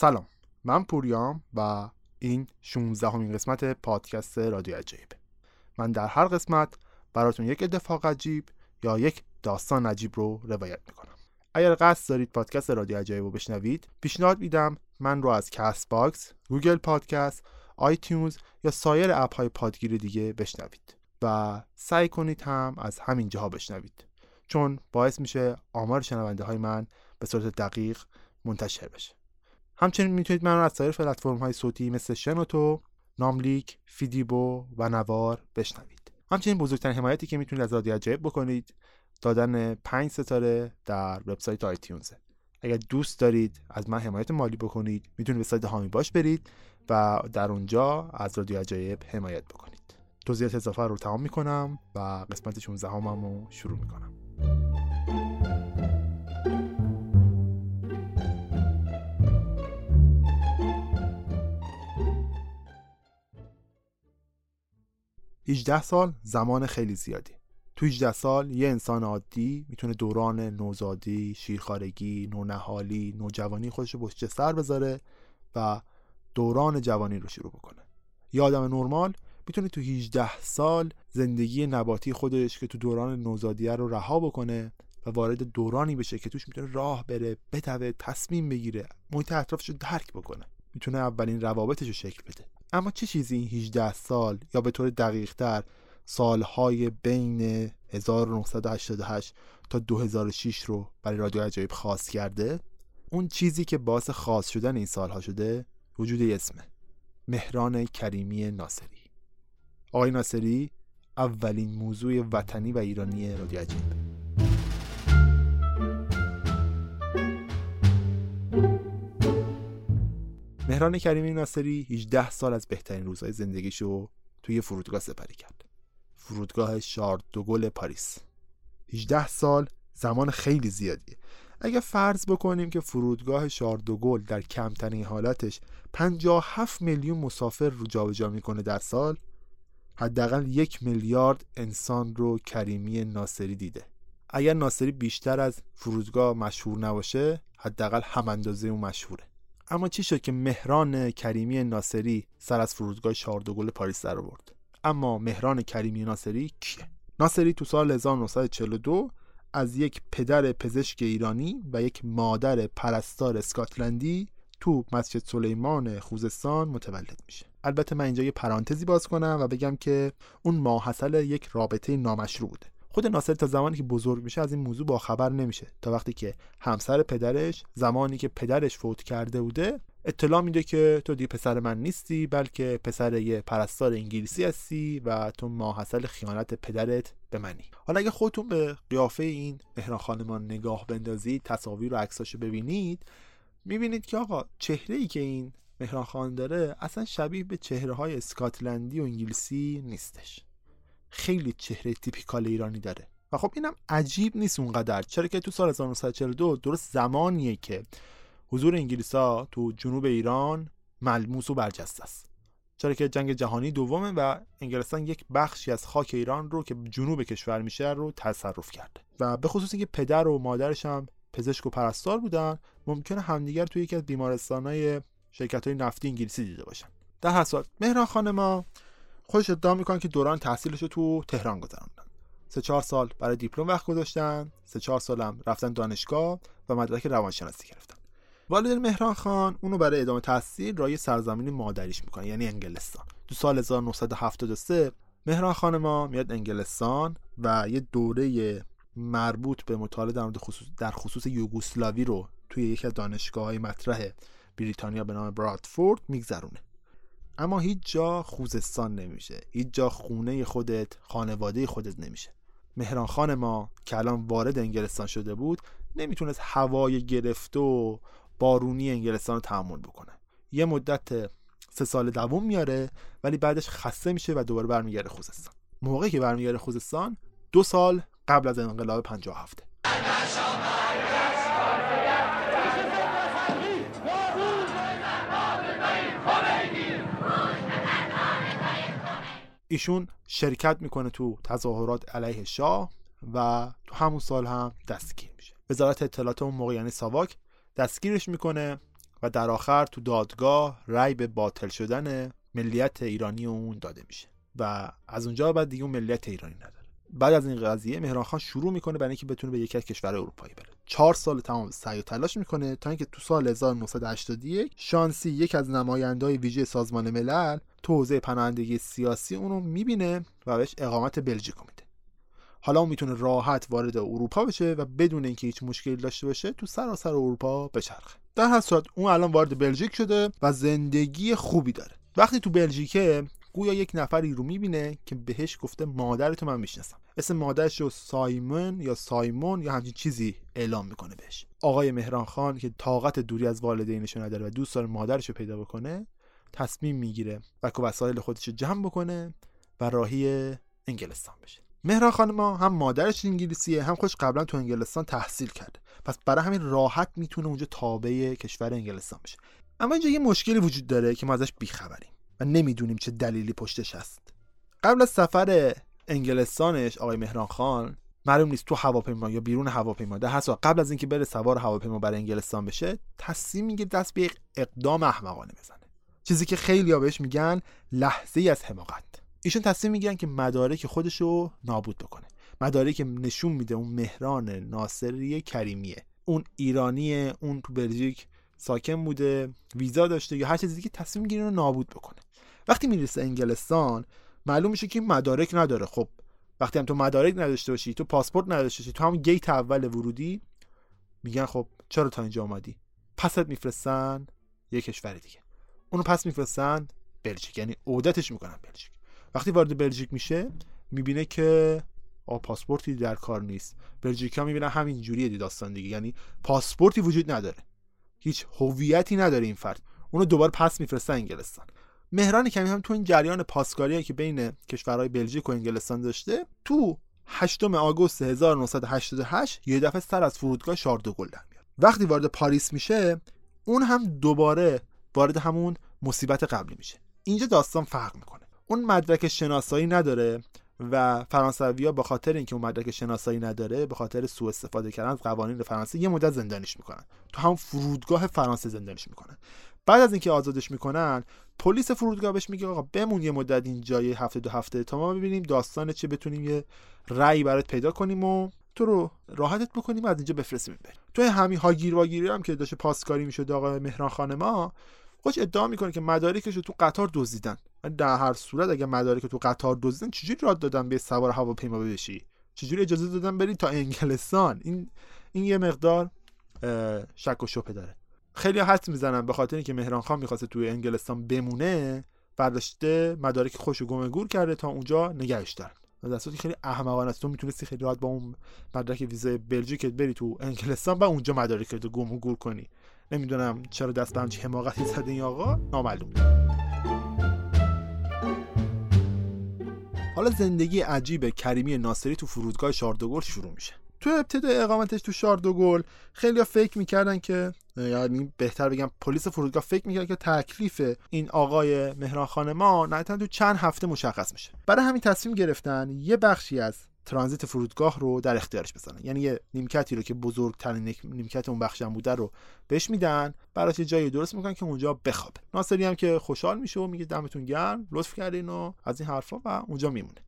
سلام من پوریام و این 16 همین قسمت پادکست رادیو عجایب. من در هر قسمت براتون یک اتفاق عجیب یا یک داستان عجیب رو روایت می‌کنم. اگر قصد دارید پادکست رادیو عجایب رو بشنوید پیشنهاد میدم من رو از کست باکس، گوگل پادکست، آیتیونز یا سایر اپ های پادگیر دیگه بشنوید و سعی کنید هم از همین جاها بشنوید. چون باعث میشه آمار شنونده های من به صورت دقیق منتشر بشه. همچنین می‌تونید من رو از سایر پلتفرم های صوتی مثل شنوتو، ناملیک، فیدیبو و نوار بشنوید. همچنین بزرگترین حمایتی که می‌تونید از رادیو عجایب بکنید دادن 5 ستاره در وبسایت آیتیونز. اگر دوست دارید از من حمایت مالی بکنید می‌تونید به سایت هامی باش برید و در اونجا از رادیو عجایب حمایت بکنید. توضیحات اضافه رو تمام می‌کنم و قسمت 16 همم رو شروع می‌کنم. 18 سال زمان خیلی زیادی تو 18 سال یه انسان عادی می‌تونه دوران نوزادی، شیرخارگی، نونهالی، نوجوانی خودش رو پشت سر بذاره و دوران جوانی رو شروع بکنه. یه آدم نرمال می‌تونه تو 18 سال زندگی نباتی خودش که تو دوران نوزادیه رو رها بکنه و وارد دورانی بشه که توش می‌تونه راه بره، بتوه، تصمیم بگیره، محیط اطرافش رو درک بکنه. می‌تونه اولین روابطش رو شکل بده. اما چه چیزی این 18 سال یا به طور دقیق تر سالهای بین 1988 تا 2006 رو برای رادیو عجایب خاص کرده؟ اون چیزی که باعث خاص شدن این سالها شده وجود اسمه مهران کریمی ناصری. آقای ناصری اولین موضوع وطنی و ایرانی رادیو عجایب. مهران کریمی ناصری 18 سال از بهترین روزهای زندگیشو توی فرودگاه سپری کرد. فرودگاه شارد دوگل پاریس. 18 سال زمان خیلی زیادیه. اگه فرض بکنیم که فرودگاه شاردوگل در کمترین حالتش 57 میلیون مسافر رو جابجا می‌کنه در سال حداقل یک میلیارد انسان رو کریمی ناصری دیده. اگر ناصری بیشتر از فرودگاه مشهور نباشه حداقل هم اندازه اون مشهوره. اما چی شد که مهران کریمی ناصری سر از فرودگاه شاردوگل پاریس در آورد؟ اما مهران کریمی ناصری کیه؟ ناصری تو سال 1942 از یک پدر پزشک ایرانی و یک مادر پرستار اسکاتلندی تو مسجد سلیمان خوزستان متولد میشه. البته من اینجا یه پرانتزی باز کنم و بگم که اون ماحصل یک رابطه نامشروع بوده. خود ناصر تا زمانی که بزرگ میشه از این موضوع با خبر نمیشه. تا وقتی که همسر پدرش زمانی که پدرش فوت کرده بوده اطلاع میده که تو دیگه پسر من نیستی بلکه پسر یه پرستار انگلیسی هستی و تو ماحصل خیانت پدرت به منی. حالا اگه خودتون به قیافه این مهران خانمان نگاه بندازید تصاویر و عکساشو ببینید می‌بینید که آقا چهره ای که این مهران خان داره اصلا شبیه به چهره های اسکاتلندی و انگلیسی نیستش. خیلی چهره تیپیکال ایرانی داره. و خب اینم عجیب نیست اونقدر. چرا که تو سال 1942 درست زمانیه که حضور انگلیسا تو جنوب ایران ملموس و برجسته است. چرا که جنگ جهانی دومه و انگلستان یک بخشی از خاک ایران رو که جنوب کشور میشه رو تصرف کرده. و به خصوص اینکه پدر و مادرش هم پزشک و پرستار بودن ممکنه همدیگر توی یکی از بیمارستانهای شرکت های نفتی انگلیسی دیده باشن. در صورت مهران خان ما خودش ادعا می‌کنه که دوران تحصیلش رو تو تهران گذروندن. سه چهار سال برای دیپلم وقت گذاشتن سه چهار سالم رفتن دانشگاه و مدرک روانشناسی گرفتن. والد مهران خان اونو برای ادامه تحصیل رای سرزمین مادریش می‌کنه یعنی انگلستان. تو سال 1973 مهران خان ما میاد انگلستان و یه دوره مربوط به مطالعه در خصوص در خصوص یوگسلاوی رو توی یکی از دانشگاه های مطرح بریتانیا به نام برادفورد میگذرونه. اما هیچ جا خوزستان نمیشه. هیچ جا خونه خودت خانواده خودت نمیشه. مهران خان ما که الان وارد انگلستان شده بود نمی‌تونست هوای گرفته و بارونی انگلستان رو تحمل بکنه. یه مدت سه سال دوم میاره ولی بعدش خسته میشه و دوباره برمیگرده خوزستان. موقعی که برمیگرده خوزستان دو سال قبل از انقلاب 57 ایشون شرکت می‌کنه تو تظاهرات علیه شاه و تو همون سال هم دستگیر میشه. وزارت اطلاعات اون موقع یعنی ساواک دستگیرش می‌کنه و در آخر تو دادگاه رأی به باطل شدن ملیت ایرانی اون داده میشه. و از اونجا بعد دیگه اون ملیت ایرانی نداره. بعد از این قضیه مهران خان شروع می‌کنه برای اینکه بتونه به یکی از کشور اروپایی بره. چهار سال تمام سعی و تلاش می‌کنه تا اینکه تو سال 1981 شانسی یک از نمایندهای ویژه سازمان ملل تو حوزه پناهندگی سیاسی اونو می‌بینه و بهش اقامت بلژیک میده. حالا اون می‌تونه راحت وارد اروپا بشه و بدون اینکه هیچ مشکلی داشته باشه تو سراسر اروپا بچرخه. در هر صورت اون الان وارد بلژیک شده و زندگی خوبی داره. وقتی تو بلژیکه گویا یک نفری رو می‌بینه که بهش گفته مادرتو من می‌شناسم. اسم مادرش رو سایمون یا سایمون یا همچین چیزی اعلام می‌کنه بهش. آقای مهران خان که طاقت دوری از والدینش نداره و دوست داره مادرش رو پیدا بکنه تصمیم می‌گیره و که وسایل خودش رو جمع بکنه و راهی انگلستان بشه. مهران ما هم مادرش انگلیسیه هم خودش قبلا تو انگلستان تحصیل کرده. پس برای همین راحت می‌تونه اونجا تابع کشور انگلستان بشه. اما اینجا یه مشکلی وجود داره که ما ازش بیخبریم. و نمی‌دونیم چه دلیلی پشتش هست. قبل از سفر انگلستانش آقای مهران خان معلوم نیست تو هواپیما یا بیرون هواپیما در هر قبل از اینکه بره سوار هواپیما برای انگلستان بشه تصمیم می‌گیره دست به یک اقدام احمقانه بزنه. چیزی که خیلی بهش میگن لحظه از حماقت. ایشون تصمیم می‌گیرن که مدارک خودش رو نابود بکنه. مدارکی که نشون میده اون مهران ناصری کریمیه. اون ایرانیه اون تو بلژیک ساکن بوده ویزا داشته یا هر چیزی که تصمیم می‌گیره رو نابود بکنه. وقتی می‌رسه انگلستان معلوم میشه که مدارک نداره. خب وقتی هم تو مدارک نداشته باشی تو پاسپورت نداشته باشی تو همون گیت اول ورودی میگن خب چرا تا اینجا اومدی؟ پست میفرستن یه کشور دیگه. اونو پس میفرستن بلژیک. یعنی عودتش می‌کنن بلژیک. وقتی وارد بلژیک میشه می‌بینه که آ پاسپورتی در کار نیست. بلژیکا می‌بینن همین جوریه داستان دیگه. یعنی پاسپورتی وجود نداره. هیچ هویتی نداره این فرد. اونو دوباره پس میفرستن انگلستان. مهران کمی هم تو این جریان پاسکاری که بین کشورهای بلژیک و انگلستان داشته تو 8 آگوست 1988 یه دفعه سر از فرودگاه شاردوگل در میاد. وقتی وارد پاریس میشه اون هم دوباره وارد همون مصیبت قبلی میشه. اینجا داستان فرق می‌کنه. اون مدرک شناسایی نداره و فرانسویا به خاطر اینکه اون مدرک شناسایی نداره به خاطر سوء استفاده کردن از قوانین فرانسه یه مدت زندانیش می‌کنن. تو هم فرودگاه فرانسه زندانیش می‌کنن. بعد از اینکه آزادش می‌کنن پلیس فرودگاه بهش میگه آقا بمون یه مدت اینجا یه هفته دو هفته تا ما ببینیم داستان چه بتونیم یه رأی برات پیدا کنیم و تو رو راحتت بکنیم از اینجا بفرستیم بریم تو همین هاگیر واگیری هم که داشته پاسکاری می‌شد آقا مهران خانما خودش ادعا می‌کنه که مدارکش رو تو قطار دزدیدن. در هر صورت اگه مدارک تو قطار دزدیدن چجوری راد دادن به سوار هواپیما بشی؟ چجوری اجازه دادن بری تا انگلستان؟ این این یه مقدار شک و شبهه داره. خیلی حد می‌زنن به خاطر اینکه مهران خان می‌خواسته توی انگلستان بمونه برداشته مدارک خوش گم گور کرده تا اونجا نگهش دارن. در صورتی خیلی احمقانه است. تو می‌تونستی خیلی راحت با اون مدرک ویزای بلژیک بری تو انگلستان و اونجا مدارک رو گم و گور کنی. نمی‌دونم چرا دست به حماقتی زده این آقا؟ نامعلوم. حالا زندگی عجیب کریمی ناصری تو فرودگاه شاردوگل شروع میشه. تو ابتدای اقامتش تو شاردوگل خیلی فکر می‌کردن که یعنی بهتر بگم پلیس فرودگاه فکر می‌کرد که تکلیف این آقای مهران خان ما نهایتا تو چند هفته مشخص میشه. برای همین تصمیم گرفتن یه بخشی از ترانزیت فرودگاه رو در اختیارش بزنن یعنی یه نیمکتی رو که بزرگترین نیمکت اون بخش هم بوده رو بهش میدن. براش یه جایی درست می‌کنن که اونجا بخوابه. ناصری هم که خوشحال میشه و میگه دمتون گرم لطف کردین و از این حرفا و اونجا میمونه.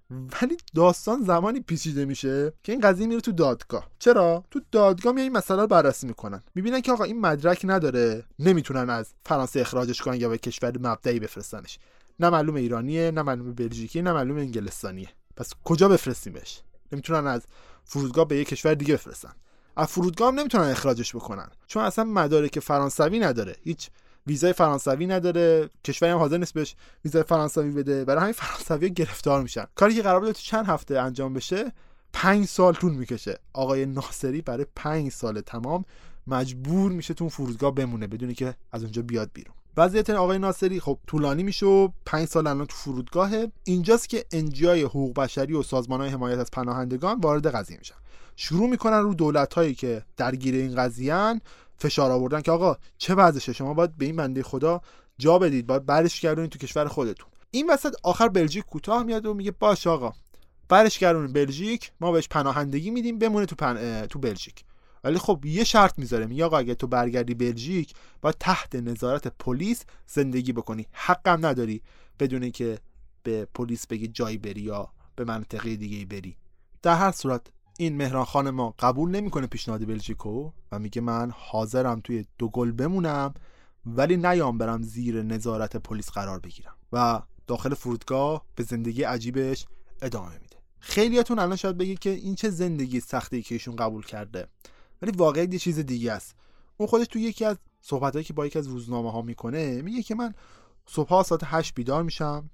ولی داستان زمانی پیچیده میشه که این قضیه میره تو دادگاه. چرا؟ تو دادگاه میای این مسئله رو بررسی می‌کنن. می‌بینن که آقا این مدرک نداره. نمی‌تونن از فرانسه اخراجش کنن یا به کشور مبدعی بفرستنش. نه معلوم ایرانیه نه معلوم بلژیکی نه معلوم انگلستانیه. پس کجا بفرستیمش؟ نمی‌تونن از فرودگاه به یک کشور دیگه بفرستن. از فرودگاه هم نمی‌تونن اخراجش بکنن. چون اصلا مدارک فرانسوی نداره. هیچ ویزای فرانسوی نداره. کشوری هم حاضر نیست بهش ویزای فرانسوی بده. برای همین فرانسوی گرفتار میشن. کاری که قرار بود تو چند هفته انجام بشه پنج سال طول می‌کشه. آقای ناصری برای پنج سال تمام مجبور میشه تو فرودگاه بمونه بدونی که از اونجا بیاد بیرون. وضعیت آقای ناصری خب طولانی میشه و 5 سال الان تو فرودگاهه. اینجاست که انجای حقوق بشری و سازمان های حمایت از پناهندگان وارد قضیه میشن. شروع می‌کنن رو دولت هایی که درگیر این قضیه فشار آوردن که آقا چه وضعشه شما باید به این بنده خدا جا بدید. باید برش گردونید تو کشور خودتون. این وسط آخر بلژیک کوتاه میاد و میگه باش آقا برش گردون بلژیک ما بهش پناهندگی میدیم بمونه تو پن... تو بلژیک. ولی خب یه شرط می‌ذاره. میگه آقا اگه تو برگردی بلژیک باید تحت نظارت پلیس زندگی بکنی. حقم نداری بدون که به پلیس بگی جایی بری یا به منطقه دیگه بری. در هر صورت این مهران خان ما قبول نمی‌کنه پیشنهاد بلژیکو و میگه من حاضرم توی دو گل بمونم ولی نیام برم زیر نظارت پلیس قرار بگیرم. و داخل فرودگاه به زندگی عجیبش ادامه میده. خیلیاتون الان شاید بگید که این چه زندگی سختی که ایشون قبول کرده. ولی واقعا یه چیز دیگه است اون خودش تو یکی از صحبتهایی که با یکی از روزنامه ها می‌کنه میگه که من صبح ساعت 8 بیدار میشم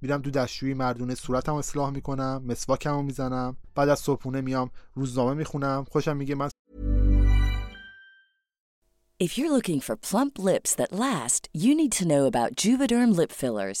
میرم تو دستشویی مردونه صورتم اصلاح می‌کنم مسواکمو می‌زنم بعد از صبحونه میام روزنامه می‌خونم خوشم میگه من If you're looking for plump lips that last, you need to know about Juvederm lip fillers.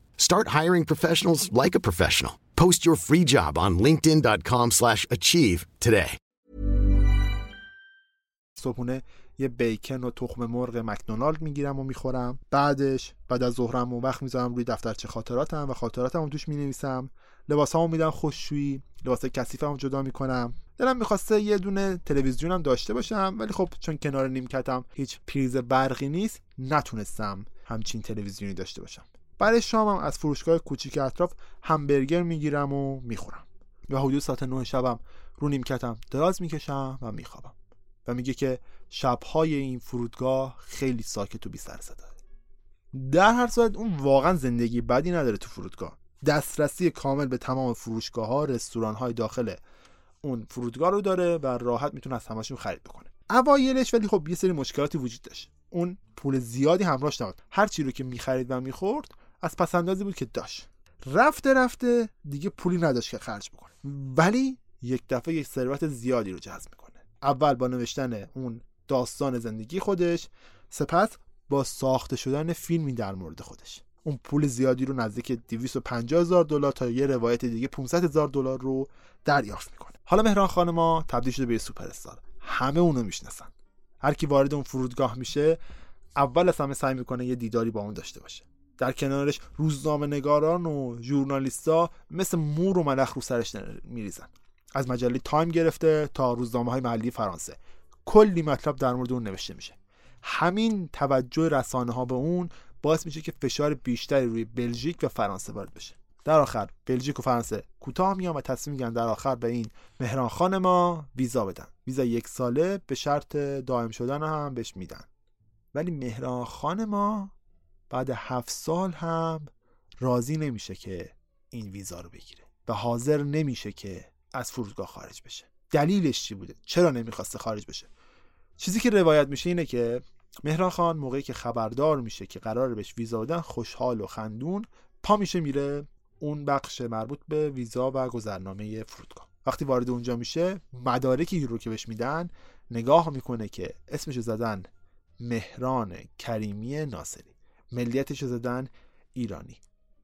Start hiring professionals like a professional. Post your free job on linkedin.com/achieve today. صبحونه یه بیکن و تخم مرغ مکدونالد می‌گیرم و می‌خورم. بعدش بعد از ظهرم و وقت می‌ذارم روی دفترچه خاطراتم و خاطراتم توش می‌نویسم. لباسامو میدم خوششویی لباس کثیفمو جدا می‌کنم. دلم می‌خواسته یه دونه تلویزیونم داشته باشم ولی خب چون کنار نیمکتم هیچ پریز برقی نیست نتونستم همچین تلویزیونی داشته باشم. برای شامم از فروشگاه کوچیک اطراف همبرگر می‌گیرم و می‌خورم. و حدود ساعت 9 شبم رو نیمکتم دراز می‌کشم و میخوابم. و میگه که شبهای این فرودگاه خیلی ساکت و بی سر در هر صورت اون واقعا زندگی بدی نداره تو فرودگاه. دسترسی کامل به تمام فروشگاه ها رستوران های داخل اون فرودگاه رو داره و راحت می‌تونه از همشون خرید بکنه. اوایلش ولی خب یه سری مشکلاتی وجود داشت. اون پول زیادی همراهش نبود. هر چی رو که می‌خرید و می‌خورد از پسندازی بود که داشت. رفته رفته دیگه پولی نداشت که خرج بکنه. ولی یک دفعه یک ثروت زیادی رو جذب می‌کنه. اول با نوشتن اون داستان زندگی خودش سپس با ساخته شدن فیلمی در مورد خودش. اون پول زیادی رو نزدیک 250 هزار دلار تا یه روایت دیگه 500 هزار دلار رو دریافت می‌کنه. حالا مهران خان ما تبدیل شده به سوپر استار همه اونو می‌شناسن. هر کی وارد اون فرودگاه میشه اول از همه سعی می‌کنه یه دیداری با اون داشته باشه. در کنارش روزنامه نگاران و ژورنالیستا مثل مور و ملخ رو سرش میریزن. از مجله تایم گرفته تا روزنامه های محلی فرانسه. کلی مطلب در مورد اون نوشته میشه. همین توجه رسانه ها به اون باعث میشه که فشار بیشتری روی بلژیک و فرانسه وارد بشه. در آخر بلژیک و فرانسه کوتاه میان و تصمیم می‌گیرن در آخر به این مهران خان ما ویزا بدن. ویزا یک ساله به شرط دائم شدن هم بهش میدن. ولی مهران خان ما بعد هفت سال هم راضی نمیشه که این ویزا رو بگیره و حاضر نمیشه که از فرودگاه خارج بشه. دلیلش چی بوده؟ چرا نمی‌خواسته خارج بشه؟ چیزی که روایت میشه اینه که مهران خان موقعی که خبردار میشه که قرار بهش ویزا بدن خوشحال و خندون پا میشه میره اون بخش مربوط به ویزا و گذرنامه فرودگاه. وقتی وارد اونجا میشه مدارکی رو که بهش میدن نگاه می‌کنه که اسمش زدن مهران کریمی ناصری. ملیتش زدن ایرانی.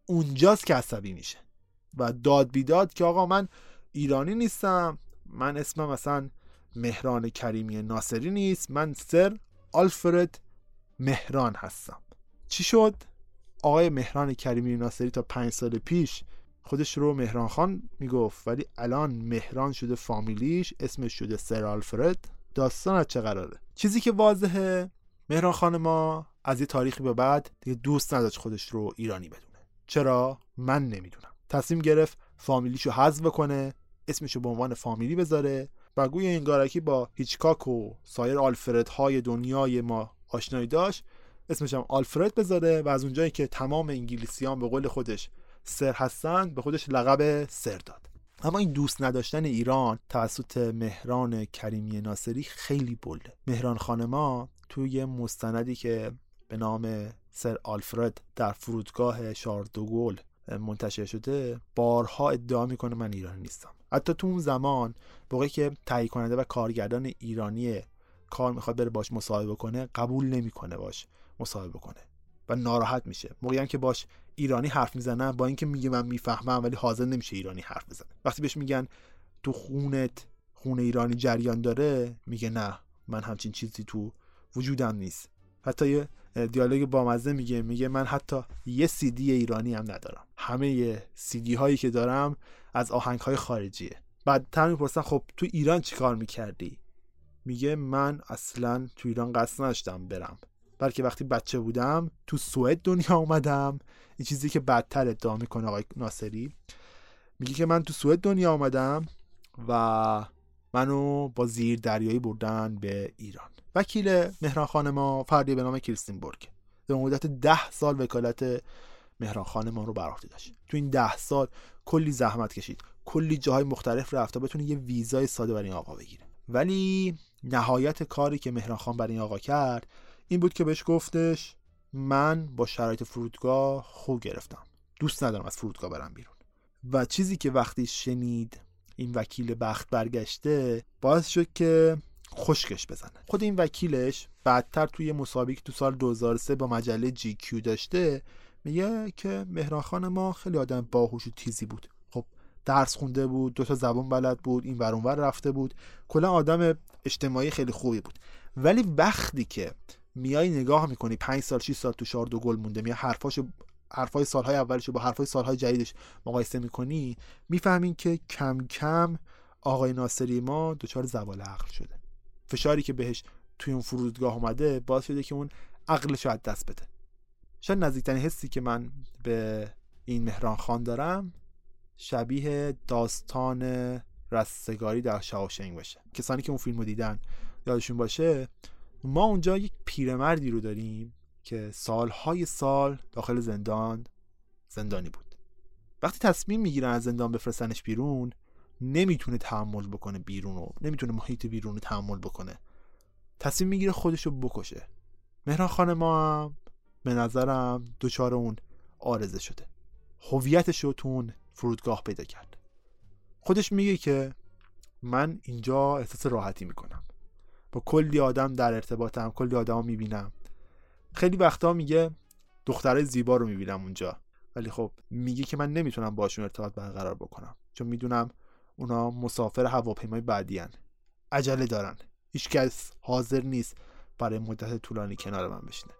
اونجاست که عصبی میشه. و داد بیداد که آقا من ایرانی نیستم من اسمم مثلا مهران کریمی ناصری نیست من سر آلفرد مهران هستم. چی شد؟ آقای مهران کریمی ناصری تا پنج سال پیش خودش رو مهران خان می‌گفت ولی الان مهران شده فامیلیش اسمش شده سر آلفرد. داستان از چه قراره؟ چیزی که واضحه مهران خان ما از یه تاریخی به بعد دیگه دوست نداشت خودش رو ایرانی بدونه. چرا؟ من نمی‌دونم. تصمیم گرفت فامیلیشو حذف کنه اسمشو به عنوان فامیلی بذاره و گوی انگارکی با هیچکاک و سایر آلفرد های دنیای ما آشنایی داشت اسمش هم آلفرد بذاره و از اونجایی که تمام انگلیسیان به قول خودش سر هستن به خودش لقب سر داد. اما این دوست نداشتن ایران توسط مهران کریمی ناصری خیلی بله. مهران خانما توی مستندی که به نام سر آلفرد در فرودگاه شاردوگل منتشر شده بارها ادعا می‌کنه من ایرانی نیستم. حتی تو اون زمان موقعی که تهیه کننده و کارگردان ایرانی کار می‌خواد بره باش مصاحبه کنه قبول نمی‌کنه باش مصاحبه کنه و ناراحت میشه. موقعی هم که باش ایرانی حرف می‌زنن با اینکه میگه من می‌فهمم ولی حاضر نمیشه ایرانی حرف بزنه. وقتی بهش میگن تو خونت خون ایرانی جریان داره میگه نه من همچین چیزی تو وجودم نیست. حتی یه دیالوگ بامزه میگه میگه من حتی یه سیدی ایرانی هم ندارم. همه سیدی هایی که دارم از آهنگ های خارجیه. بعد می‌پرسن خب تو ایران چیکار می‌کردی؟ میگه من اصلا تو ایران قصد نداشتم برم. بلکه وقتی بچه بودم تو سوئد دنیا اومدم. این چیزی که بدتر ادعا می‌کنه آقای ناصری. میگه که من تو سوئد دنیا آمدم و منو با زیر دریایی بردن به ایران. وکیل مهران ما فردی به نام کریستینبورگ به مدت ده سال وکالت مهران خان ما رو بر داشت. تو این ده سال کلی زحمت کشید. کلی جاهای مختلف رفت تا بتونه یه ویزای ساده برای این آقا بگیره. ولی نهایت کاری که مهران خان برای این آقا کرد این بود که بهش گفتش من با شرایط فرودگاه خوب گرفتم. دوست ندارم از فرودگاه برم بیرون. و چیزی که وقتی شنید این وکیل بخت برگشته باعث شد که خشکش بزنه. خود این وکیلش بعدتر توی مسابقه تو سال 2003 با مجله جی کیو داشته میگه که مهران خان ما خیلی آدم باهوش و تیزی بود. خب درس خونده بود دو تا زبان بلد بود این ور رفته بود. کلا آدم اجتماعی خیلی خوبی بود. ولی وقتی که میای نگاه می‌کنی پنج سال 6 سال تو شار دو گل مونده میای حرفاشو حرفای سالهای اولش با حرفای سالهای جدیدش مقایسه می‌کنی می‌فهمین که کم کم آقای ناصری ما دچار زوال عقل شده. فشاری که بهش توی اون فرودگاه اومده باعث شده که اون عقلش رو از دست بده. شاید نزدیکترین حسی که من به این مهران خان دارم شبیه داستان رستگاری در شاوشنگ باشه. کسانی که اون فیلم رو دیدن یادشون باشه ما اونجا یک پیرمردی رو داریم که سالهای سال داخل زندان زندانی بود. وقتی تصمیم می‌گیرن از زندان بفرستنش بیرون نمی‌تونه تحمل بکنه بیرون رو. نمی‌تونه محیط بیرون رو تحمل بکنه. تصمیم می‌گیره خودش رو بکشه. مهران خان ما هم به نظرم دوچار اون آرزه شده. هویتش رو تو اون فرودگاه پیدا کرد. خودش میگه که من اینجا احساس راحتی می‌کنم. با کلی آدم در ارتباطم کلی آدم می‌بینم. خیلی وقتا میگه دخترای زیبا رو می‌بینم اونجا. ولی خب میگه که من نمی‌تونم باشون ارتباط برقرار بکنم. چون می‌دونم اونا مسافر هواپیمای بعدی هن. عجله دارن. هیچکس حاضر نیست برای مدت طولانی کنار من بشینه.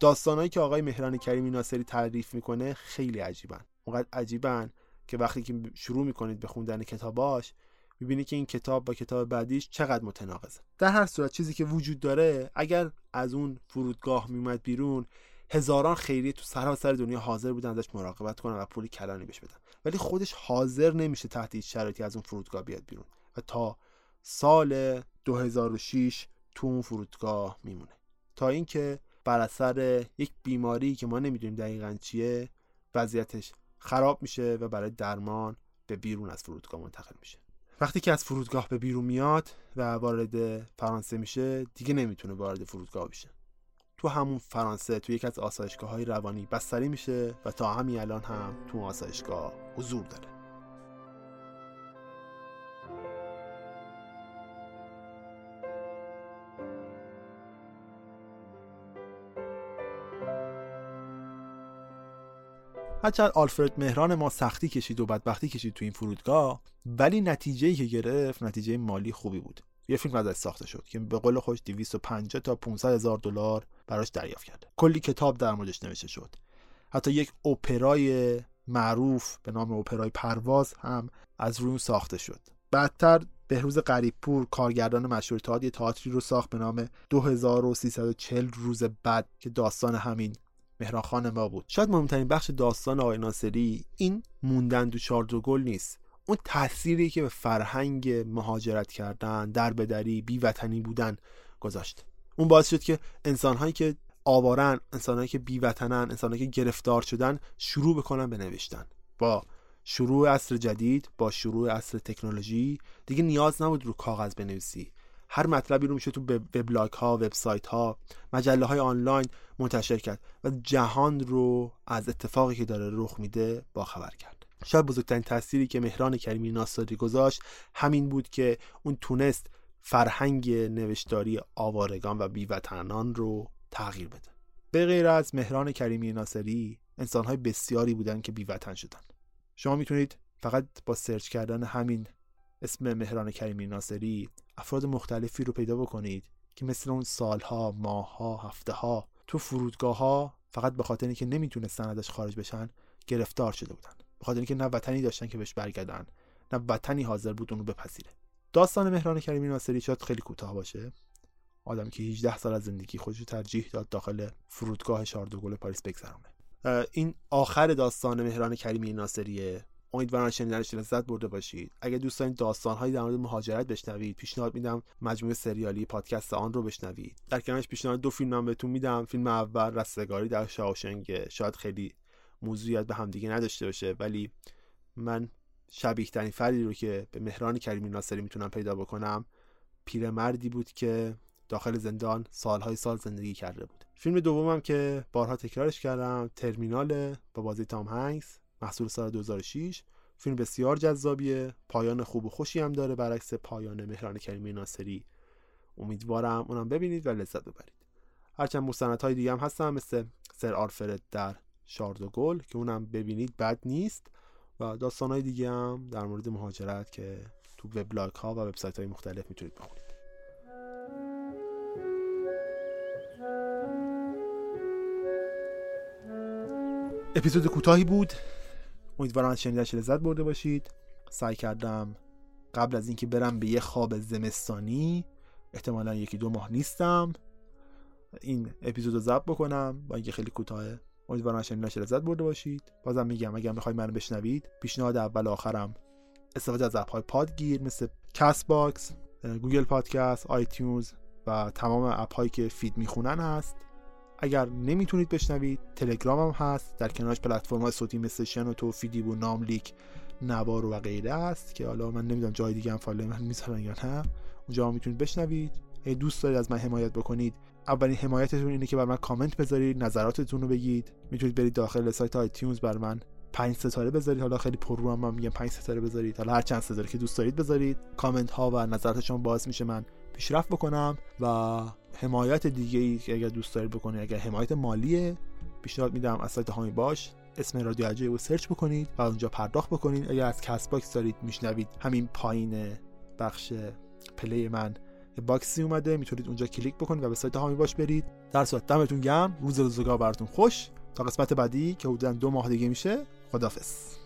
داستانهایی که آقای مهران کریمی ناصری تعریف می‌کنه خیلی عجیبن. اونقدر عجیبن که وقتی که شروع می‌کنید به خوندن کتاباش می‌بینی که این کتاب با کتاب بعدیش چقدر متناقضه. در هر صورت چیزی که وجود داره اگر از اون فرودگاه میومد بیرون هزاران خیریه تو سراسر دنیا حاضر بودن ازش مراقبت کنن و پول کلانی بهش بدن. ولی خودش حاضر نمیشه تحت هیچ شرایطی از اون فرودگاه بیاد بیرون و تا سال 2006 تو اون فرودگاه میمونه. تا اینکه بر اثر یک بیماری که ما نمی‌دونیم دقیقا چیه وضعیتش خراب میشه و برای درمان به بیرون از فرودگاه منتقل میشه. وقتی که از فرودگاه به بیرون میاد و وارد فرانسه میشه دیگه نمی‌تونه وارد فرودگاه بشه. تو همون فرانسه تو یکی از آسایشگاه های روانی بستری میشه و تا همین الان هم تو آسایشگاه حضور داره. هرچند آلفرد مهران ما سختی کشید و بدبختی کشید تو این فرودگاه ولی نتیجه که گرفت نتیجه مالی خوبی بود. یه فیلم ازش ساخته شد که به قول خوش 250 تا 500 هزار دلار براش دریافت کرد. کلی کتاب در موردش نوشته شد. حتی یک اپرای معروف به نام اپرای پرواز هم از روی ساخته شد. بعدتر بهروز قریبپور کارگردان مشهور تئاتر یه تئاتری رو ساخت به نام 2340 روز بعد که داستان همین مهران خان ما بود. شاید مهمترین بخش داستان آقای ناصری این موندن دو چارد گل نیست. اون تأثیری که به فرهنگ مهاجرت کردن در بدری بیوطنی بودن گذاشت. اون باعث شد که انسانهایی که آوارن انسانهایی که بیوطنن انسانهایی که گرفتار شدن شروع بکنن به نوشتن. با شروع عصر جدید با شروع عصر تکنولوژی دیگه نیاز نبود رو کاغذ بنویسی. هر مطلبی رو میشه تو وبلاگ ها وبسایت ها مجله های آنلاین منتشر کرد و جهان رو از اتفاقی که داره رخ میده با خبر کرد. شاید بزرگترین تأثیری که مهران کریمی ناصری گذاشت همین بود که اون تونست فرهنگ نوشتاری آوارگان و بیوطنان رو تغییر بده. به غیر از مهران کریمی ناصری انسانهای بسیاری بودن که بیوطن شدن. شما می‌تونید فقط با سرچ کردن همین اسم مهران کریمی ناصری افراد مختلفی رو پیدا بکنید که مثل اون سالها، ماهها، هفته ها تو فرودگاه ها فقط به خاطر اینکه نمی‌تونستن ازش خارج بشن گرفتار شده بودن. به خاطر اینکه نه وطنی داشتن که بهش برگردن نه وطنی حاضر بود اونو بپذیره. داستان مهران کریمی ناصری شاید خیلی کوتاه باشه. آدمی که 18 سال از زندگی خودش ترجیح داد داخل فرودگاه شاردوگل پاریس بگذرونه. این آخر داستان مهران کریمی ناصریه. امیدوارم شنیدنش لذت برده باشید. اگر دوست دارید داستانهایی در مورد مهاجرت بشنوید پیشنهاد میدم مجموعه سریالی پادکست آن رو بشنوید. در کنارش پیشنهاد دو فیلم هم بهتون میدم. فیلم اول رستگاری در شاوشنگ. شاید خیلی موضوعیت به همدیگه نداشته باشه ولی من شبیه ترین فردی رو که به مهران کریمی ناصری می‌تونم پیدا بکنم پیرمردی بود که داخل زندان سالهای سال زندگی کرده بود. فیلم دومم که بارها تکرارش کردم ترمینال با بازی تام هنگس. محصول سال 2006 فیلم بسیار جذابیه. پایان خوب و خوشی هم داره برعکس پایان مهران کریمی ناصری. امیدوارم اونم ببینید و لذت ببرید. هرچند های دیگه هم هستن مثل سر آرفرد در شارد و گل که اونم ببینید بد نیست. و داستانهای دیگه هم در مورد مهاجرت که تو وبلاگ ها و وبسایت های مختلف می‌تونید بخونید. اپیزود کوتاهی بود. امیدوارم از شنیدنش لذت برده باشید. سعی کردم قبل از اینکه برم به یه خواب زمستانی احتمالا یکی دو ماه نیستم این اپیزود رو ضبط بکنم با اینکه خیلی کوتاهه امیدوارم از شنیدنش لذت برده باشید. بازم میگم اگر می‌خواید منو بشنوید پیشنهاد اول آخرم استفاده از اپ های پادگیر مثل Castbox Google Podcast iTunes و تمام اپ هایی که feed می‌خونن هست. اگر نمی‌تونید بشنوید تلگرام هم هست در کنارش پلتفرم صوتی مثل شنوتو فیدیبو ناملیک نوار و غیره است که حالا من نمی‌دونم جای دیگه هم فایل من می‌ذارن یا نه. اونجا هم می‌تونید بشنوید. اگه دوست دارید از من حمایت بکنید اولین حمایتتون اینه که برا من کامنت بذارید نظراتتون رو بگید. می‌تونید برید داخل سایت iTunes برا من پنج ستاره بذارید. حالا خیلی پر رو هم من میگم 5 ستاره بذارید. حالا هر چند ستاره که دوست دارید بذارید. کامنت ها و نظرات شما باعث میشه من پیشرفت بکنم و حمایت دیگه ای که اگر دوست دارید بکنید اگر حمایت مالیه پیشنهاد میدم از سایت حامی باش. اسم رادیو عجایب رو search بکنید و اونجا پرداخت بکنید. اگر از Castbox دارید میشنوید همین پایین بخش play من box ی اومده. می‌تونید اونجا کلیک بکنید و به سایت حامی باش برید. در صورت دمتون گرم. روز روزگار براتون خوش. تا قسمت بعدی که حدودا دو ماه دیگه میشه. خدافظ